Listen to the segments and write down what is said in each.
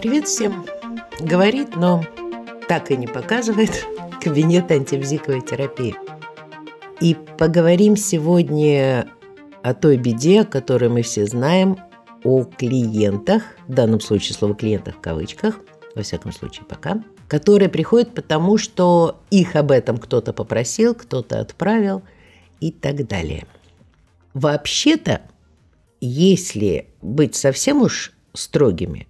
Привет всем! Говорит, но так и не показывает кабинет антибзиковой терапии. И поговорим сегодня о той беде, о которой мы все знаем, о клиентах, в данном случае слово «клиентах» в кавычках, во всяком случае пока, которые приходят потому, что их об этом кто-то попросил, кто-то отправил и так далее. Вообще-то, если быть совсем уж строгими,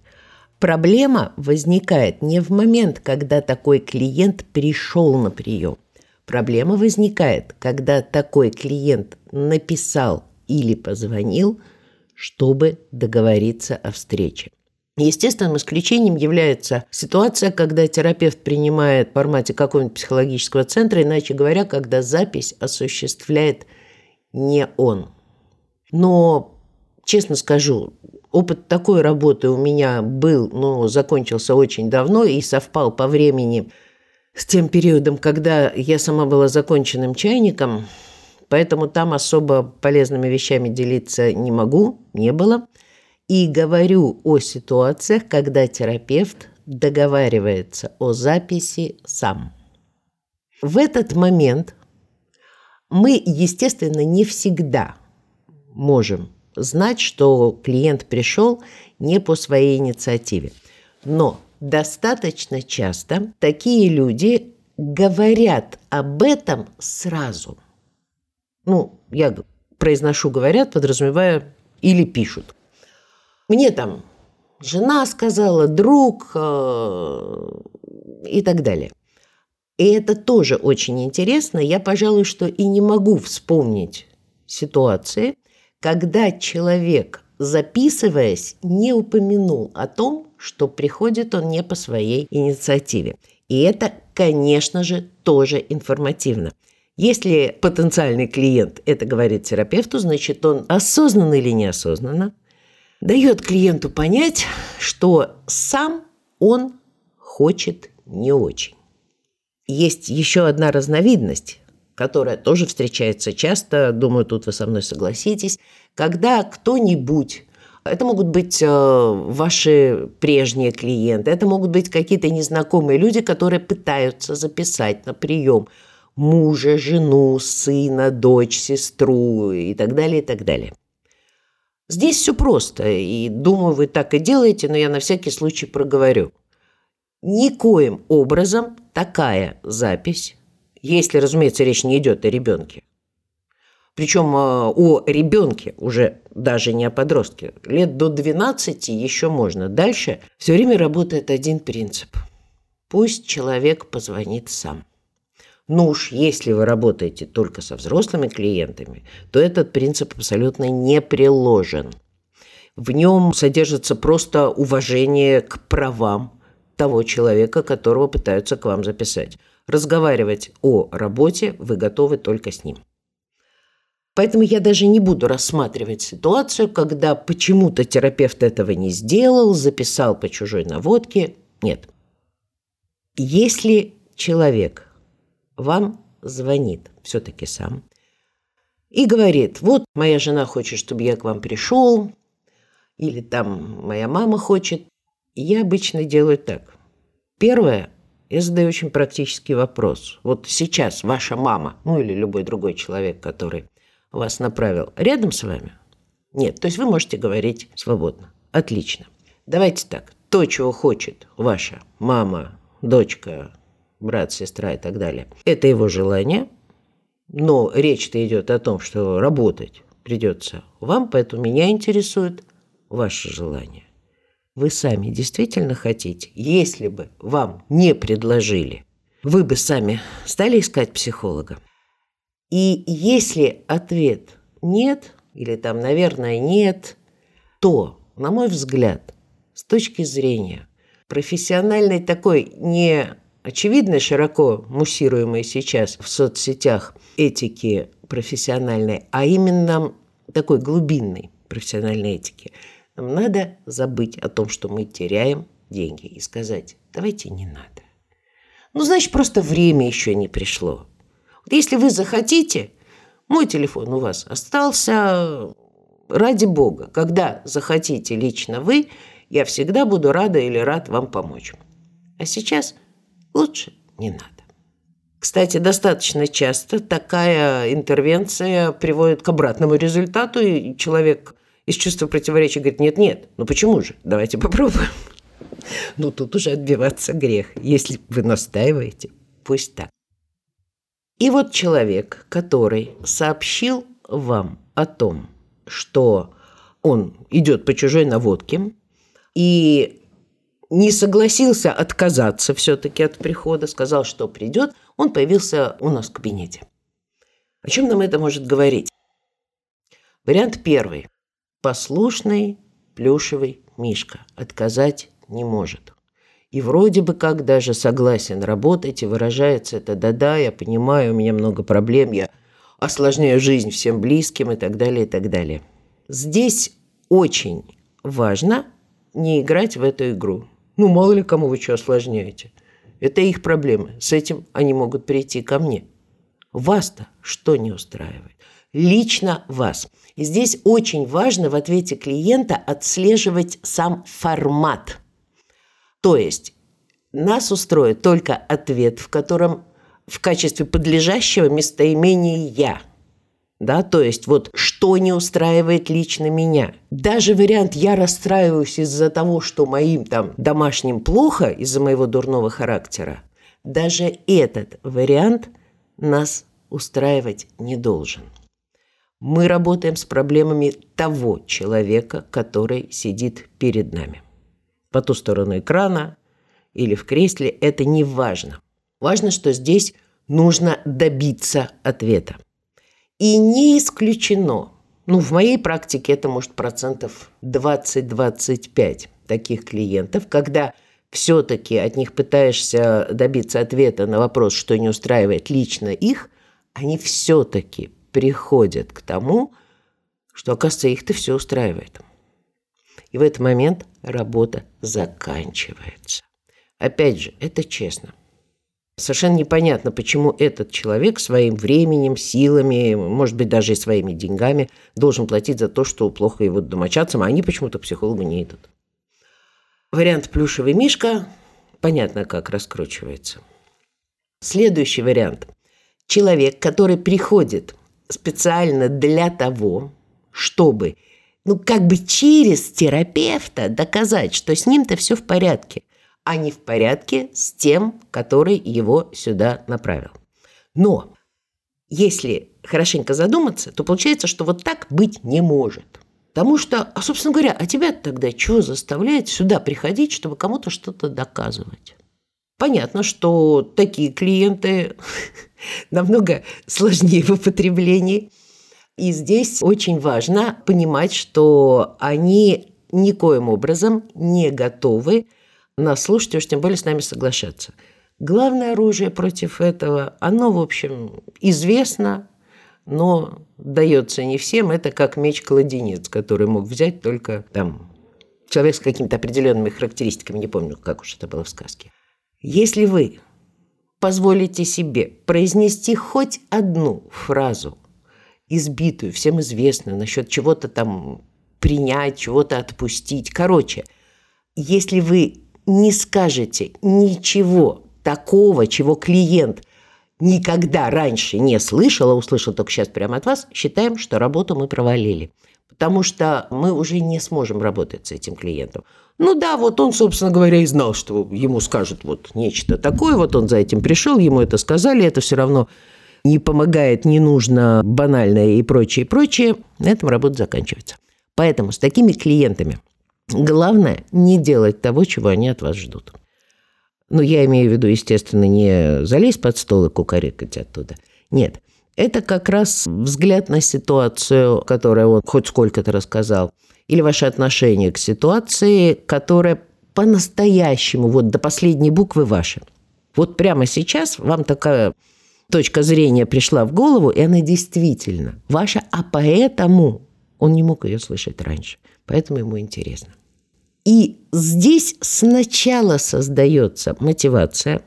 проблема возникает не в момент, когда такой клиент пришел на прием. Проблема возникает, когда такой клиент написал или позвонил, чтобы договориться о встрече. Естественным исключением является ситуация, когда терапевт принимает в формате какого-нибудь психологического центра, иначе говоря, когда запись осуществляет не он. Но, честно скажу, опыт такой работы у меня был, но закончился очень давно и совпал по времени с тем периодом, когда я сама была законченным чайником, поэтому там особо полезными вещами делиться не могу, не было. И говорю о ситуациях, когда терапевт договаривается о записи сам. В этот момент мы, естественно, не всегда можем знать, что клиент пришел не по своей инициативе. Но достаточно часто такие люди говорят об этом сразу. Ну, я произношу «говорят», подразумевая или пишут. Мне там жена сказала, друг э, и так далее. И это тоже очень интересно. Я, пожалуй, что и не могу вспомнить ситуации, когда человек, записываясь, не упомянул о том, что приходит он не по своей инициативе. И это, конечно же, тоже информативно. Если потенциальный клиент это говорит терапевту, значит, он осознанно или неосознанно дает клиенту понять, что сам он хочет не очень. Есть еще одна разновидность которая тоже встречается часто, думаю, тут вы со мной согласитесь, когда кто-нибудь это могут быть э, ваши прежние клиенты, это могут быть какие-то незнакомые люди, которые пытаются записать на прием мужа, жену, сына, дочь, сестру и так далее, и так далее. Здесь все просто, и думаю, вы так и делаете, но я на всякий случай проговорю. Никоим образом такая запись если, разумеется, речь не идет о ребенке. Причем а, о ребенке, уже даже не о подростке. Лет до 12 еще можно. Дальше все время работает один принцип. Пусть человек позвонит сам. Ну уж если вы работаете только со взрослыми клиентами, то этот принцип абсолютно не приложен. В нем содержится просто уважение к правам того человека, которого пытаются к вам записать. Разговаривать о работе вы готовы только с ним. Поэтому я даже не буду рассматривать ситуацию, когда почему-то терапевт этого не сделал, записал по чужой наводке. Нет. Если человек вам звонит все-таки сам и говорит, вот моя жена хочет, чтобы я к вам пришел, или там моя мама хочет, я обычно делаю так. Первое – я задаю очень практический вопрос. Вот сейчас ваша мама, ну или любой другой человек, который вас направил, рядом с вами? Нет, то есть вы можете говорить свободно. Отлично. Давайте так. То, чего хочет ваша мама, дочка, брат, сестра и так далее, это его желание, но речь-то идет о том, что работать придется вам, поэтому меня интересует ваше желание вы сами действительно хотите, если бы вам не предложили, вы бы сами стали искать психолога? И если ответ нет, или там, наверное, нет, то, на мой взгляд, с точки зрения профессиональной такой не очевидно широко муссируемой сейчас в соцсетях этики профессиональной, а именно такой глубинной профессиональной этики – нам надо забыть о том, что мы теряем деньги и сказать, давайте не надо. Ну, значит, просто время еще не пришло. Вот если вы захотите, мой телефон у вас остался, ради бога, когда захотите лично вы, я всегда буду рада или рад вам помочь. А сейчас лучше не надо. Кстати, достаточно часто такая интервенция приводит к обратному результату, и человек из чувства противоречия говорит, нет-нет, ну почему же, давайте попробуем. Ну тут уже отбиваться грех, если вы настаиваете, пусть так. И вот человек, который сообщил вам о том, что он идет по чужой наводке и не согласился отказаться все-таки от прихода, сказал, что придет, он появился у нас в кабинете. О чем нам это может говорить? Вариант первый. Послушный плюшевый мишка отказать не может. И вроде бы как даже согласен работать, и выражается это «да-да, я понимаю, у меня много проблем, я осложняю жизнь всем близким» и так далее, и так далее. Здесь очень важно не играть в эту игру. Ну, мало ли кому вы что осложняете. Это их проблемы. С этим они могут прийти ко мне. Вас-то что не устраивает? Лично вас. И здесь очень важно в ответе клиента отслеживать сам формат. То есть нас устроит только ответ, в котором в качестве подлежащего местоимения «я». Да, то есть вот что не устраивает лично меня. Даже вариант «я расстраиваюсь из-за того, что моим там домашним плохо из-за моего дурного характера», даже этот вариант нас устраивать не должен. Мы работаем с проблемами того человека, который сидит перед нами. По ту сторону экрана или в кресле – это не важно. Важно, что здесь нужно добиться ответа. И не исключено, ну, в моей практике это может процентов 20-25 таких клиентов, когда все-таки от них пытаешься добиться ответа на вопрос, что не устраивает лично их, они все-таки приходят к тому, что, оказывается, их-то все устраивает. И в этот момент работа заканчивается. Опять же, это честно. Совершенно непонятно, почему этот человек своим временем, силами, может быть, даже и своими деньгами должен платить за то, что плохо его домочадцам, а они почему-то к психологу не идут. Вариант «плюшевый мишка» понятно, как раскручивается. Следующий вариант. Человек, который приходит специально для того, чтобы, ну, как бы через терапевта доказать, что с ним-то все в порядке а не в порядке с тем, который его сюда направил. Но если хорошенько задуматься, то получается, что вот так быть не может. Потому что, а, собственно говоря, а тебя тогда что заставляет сюда приходить, чтобы кому-то что-то доказывать? Понятно, что такие клиенты намного сложнее в употреблении. И здесь очень важно понимать, что они никоим образом не готовы нас слушать, уж тем более с нами соглашаться. Главное оружие против этого, оно, в общем, известно, но дается не всем. Это как меч-кладенец, который мог взять только там человек с какими-то определенными характеристиками, не помню, как уж это было в сказке. Если вы позволите себе произнести хоть одну фразу, избитую, всем известную, насчет чего-то там принять, чего-то отпустить. Короче, если вы не скажете ничего такого, чего клиент никогда раньше не слышал, а услышал только сейчас прямо от вас, считаем, что работу мы провалили. Потому что мы уже не сможем работать с этим клиентом. Ну да, вот он, собственно говоря, и знал, что ему скажут вот нечто такое, вот он за этим пришел, ему это сказали, это все равно не помогает, не нужно, банальное и прочее, и прочее. На этом работа заканчивается. Поэтому с такими клиентами – Главное – не делать того, чего они от вас ждут. Ну, я имею в виду, естественно, не залезть под стол и кукарекать оттуда. Нет. Это как раз взгляд на ситуацию, которую он хоть сколько-то рассказал, или ваше отношение к ситуации, которая по-настоящему, вот до последней буквы ваша. Вот прямо сейчас вам такая точка зрения пришла в голову, и она действительно ваша, а поэтому он не мог ее слышать раньше. Поэтому ему интересно. И здесь сначала создается мотивация,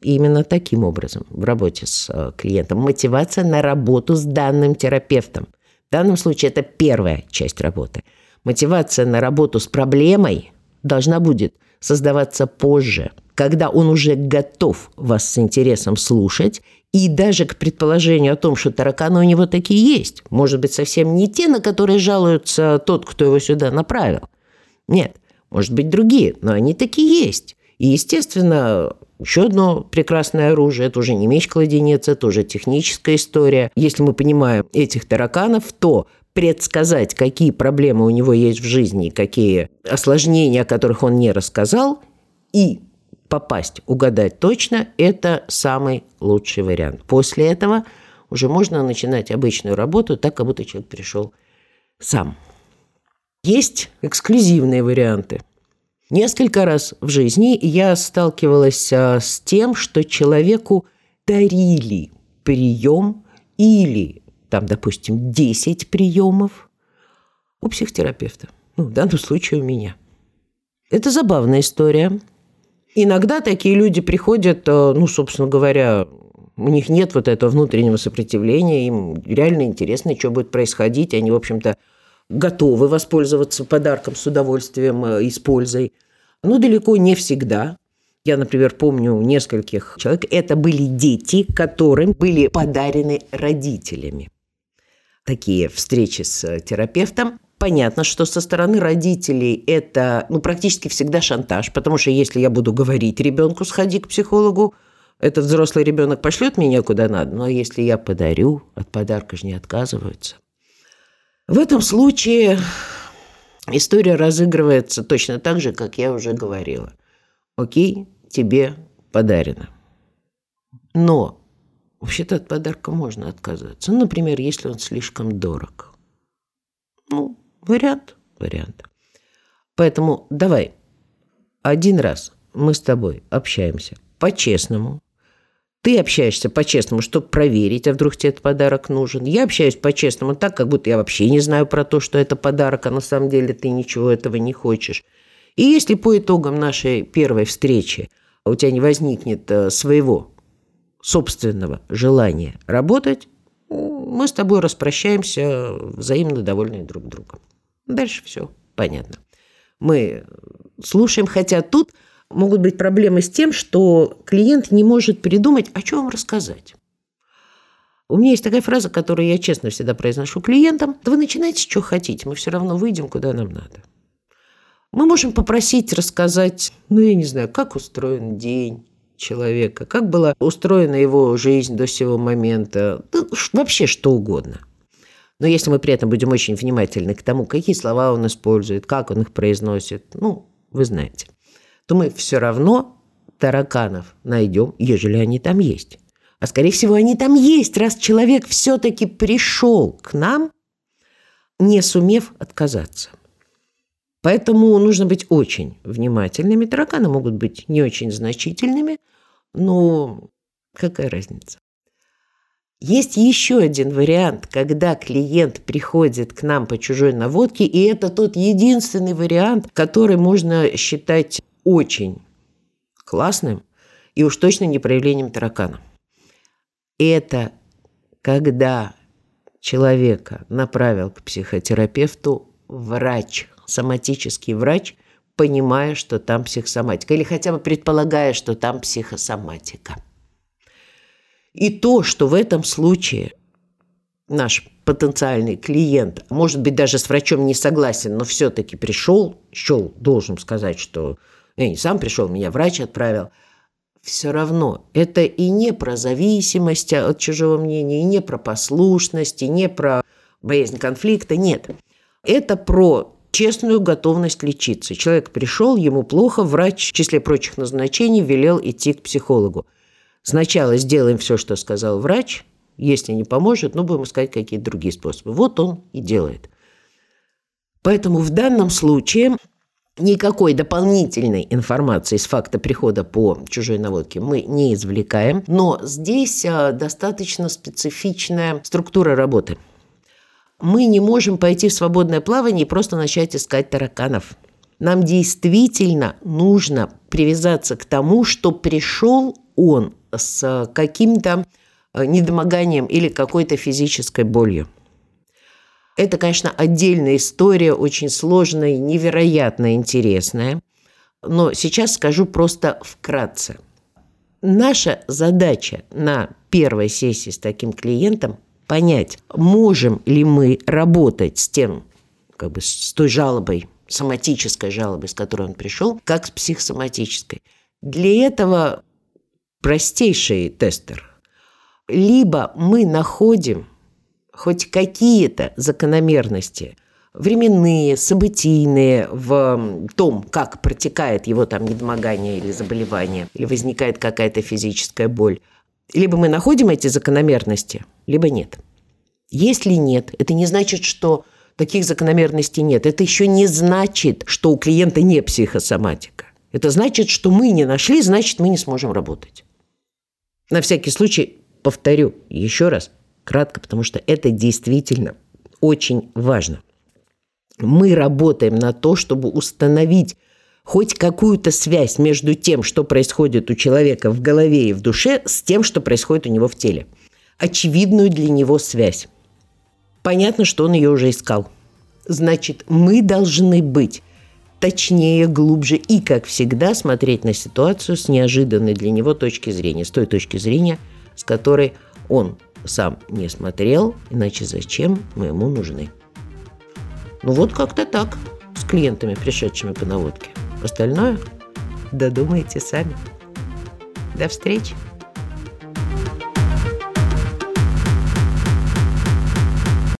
именно таким образом в работе с э, клиентом. Мотивация на работу с данным терапевтом. В данном случае это первая часть работы. Мотивация на работу с проблемой должна будет создаваться позже, когда он уже готов вас с интересом слушать, и даже к предположению о том, что тараканы у него такие есть, может быть, совсем не те, на которые жалуется тот, кто его сюда направил. Нет, может быть, другие, но они такие есть. И, естественно, еще одно прекрасное оружие – это уже не меч-кладенец, это уже техническая история. Если мы понимаем этих тараканов, то предсказать, какие проблемы у него есть в жизни, какие осложнения, о которых он не рассказал, и попасть, угадать точно – это самый лучший вариант. После этого уже можно начинать обычную работу так, как будто человек пришел сам. Есть эксклюзивные варианты – Несколько раз в жизни я сталкивалась а, с тем, что человеку дарили прием или, там, допустим, 10 приемов у психотерапевта. Ну, в данном случае у меня. Это забавная история. Иногда такие люди приходят, а, ну, собственно говоря, у них нет вот этого внутреннего сопротивления, им реально интересно, что будет происходить. Они, в общем-то, готовы воспользоваться подарком с удовольствием э, и с пользой. Но далеко не всегда. Я, например, помню нескольких человек. Это были дети, которым были подарены родителями. Такие встречи с терапевтом. Понятно, что со стороны родителей это ну, практически всегда шантаж, потому что если я буду говорить ребенку «сходи к психологу», этот взрослый ребенок пошлет меня куда надо, но если я подарю, от подарка же не отказываются – в этом случае история разыгрывается точно так же, как я уже говорила. Окей, тебе подарено. Но вообще-то от подарка можно отказаться. Например, если он слишком дорог. Ну, вариант, вариант. Поэтому давай один раз мы с тобой общаемся по-честному, ты общаешься по-честному, чтобы проверить, а вдруг тебе этот подарок нужен. Я общаюсь по-честному так, как будто я вообще не знаю про то, что это подарок, а на самом деле ты ничего этого не хочешь. И если по итогам нашей первой встречи у тебя не возникнет э, своего собственного желания работать, мы с тобой распрощаемся взаимно довольны друг другом. Дальше все понятно. Мы слушаем, хотя тут могут быть проблемы с тем, что клиент не может придумать, о чем вам рассказать. У меня есть такая фраза, которую я честно всегда произношу клиентам. Вы начинайте, что хотите, мы все равно выйдем, куда нам надо. Мы можем попросить рассказать, ну, я не знаю, как устроен день человека, как была устроена его жизнь до сего момента, да, вообще что угодно. Но если мы при этом будем очень внимательны к тому, какие слова он использует, как он их произносит, ну, вы знаете – то мы все равно тараканов найдем, ежели они там есть. А скорее всего, они там есть, раз человек все-таки пришел к нам, не сумев отказаться. Поэтому нужно быть очень внимательными. Тараканы могут быть не очень значительными, но какая разница? Есть еще один вариант, когда клиент приходит к нам по чужой наводке, и это тот единственный вариант, который можно считать очень классным и уж точно не проявлением таракана. Это когда человека направил к психотерапевту врач, соматический врач, понимая, что там психосоматика, или хотя бы предполагая, что там психосоматика. И то, что в этом случае наш потенциальный клиент, может быть, даже с врачом не согласен, но все-таки пришел, счел, должен сказать, что я не сам пришел, меня врач отправил. Все равно это и не про зависимость от чужого мнения, и не про послушность, и не про боязнь конфликта, нет. Это про честную готовность лечиться. Человек пришел, ему плохо, врач в числе прочих назначений велел идти к психологу. Сначала сделаем все, что сказал врач, если не поможет, ну, будем искать какие-то другие способы. Вот он и делает. Поэтому в данном случае Никакой дополнительной информации из факта прихода по чужой наводке мы не извлекаем, но здесь а, достаточно специфичная структура работы. Мы не можем пойти в свободное плавание и просто начать искать тараканов. Нам действительно нужно привязаться к тому, что пришел он с каким-то а, недомоганием или какой-то физической болью. Это, конечно, отдельная история, очень сложная, невероятно интересная. Но сейчас скажу просто вкратце. Наша задача на первой сессии с таким клиентом понять, можем ли мы работать с тем, как бы с той жалобой, соматической жалобой, с которой он пришел, как с психосоматической. Для этого простейший тестер. Либо мы находим хоть какие-то закономерности – временные, событийные в том, как протекает его там недомогание или заболевание, или возникает какая-то физическая боль. Либо мы находим эти закономерности, либо нет. Если нет, это не значит, что таких закономерностей нет. Это еще не значит, что у клиента не психосоматика. Это значит, что мы не нашли, значит, мы не сможем работать. На всякий случай повторю еще раз, кратко, потому что это действительно очень важно мы работаем на то, чтобы установить хоть какую-то связь между тем, что происходит у человека в голове и в душе, с тем, что происходит у него в теле. Очевидную для него связь. Понятно, что он ее уже искал. Значит, мы должны быть точнее, глубже и, как всегда, смотреть на ситуацию с неожиданной для него точки зрения, с той точки зрения, с которой он сам не смотрел, иначе зачем мы ему нужны. Ну вот как-то так с клиентами, пришедшими по наводке. Остальное додумайте сами. До встречи!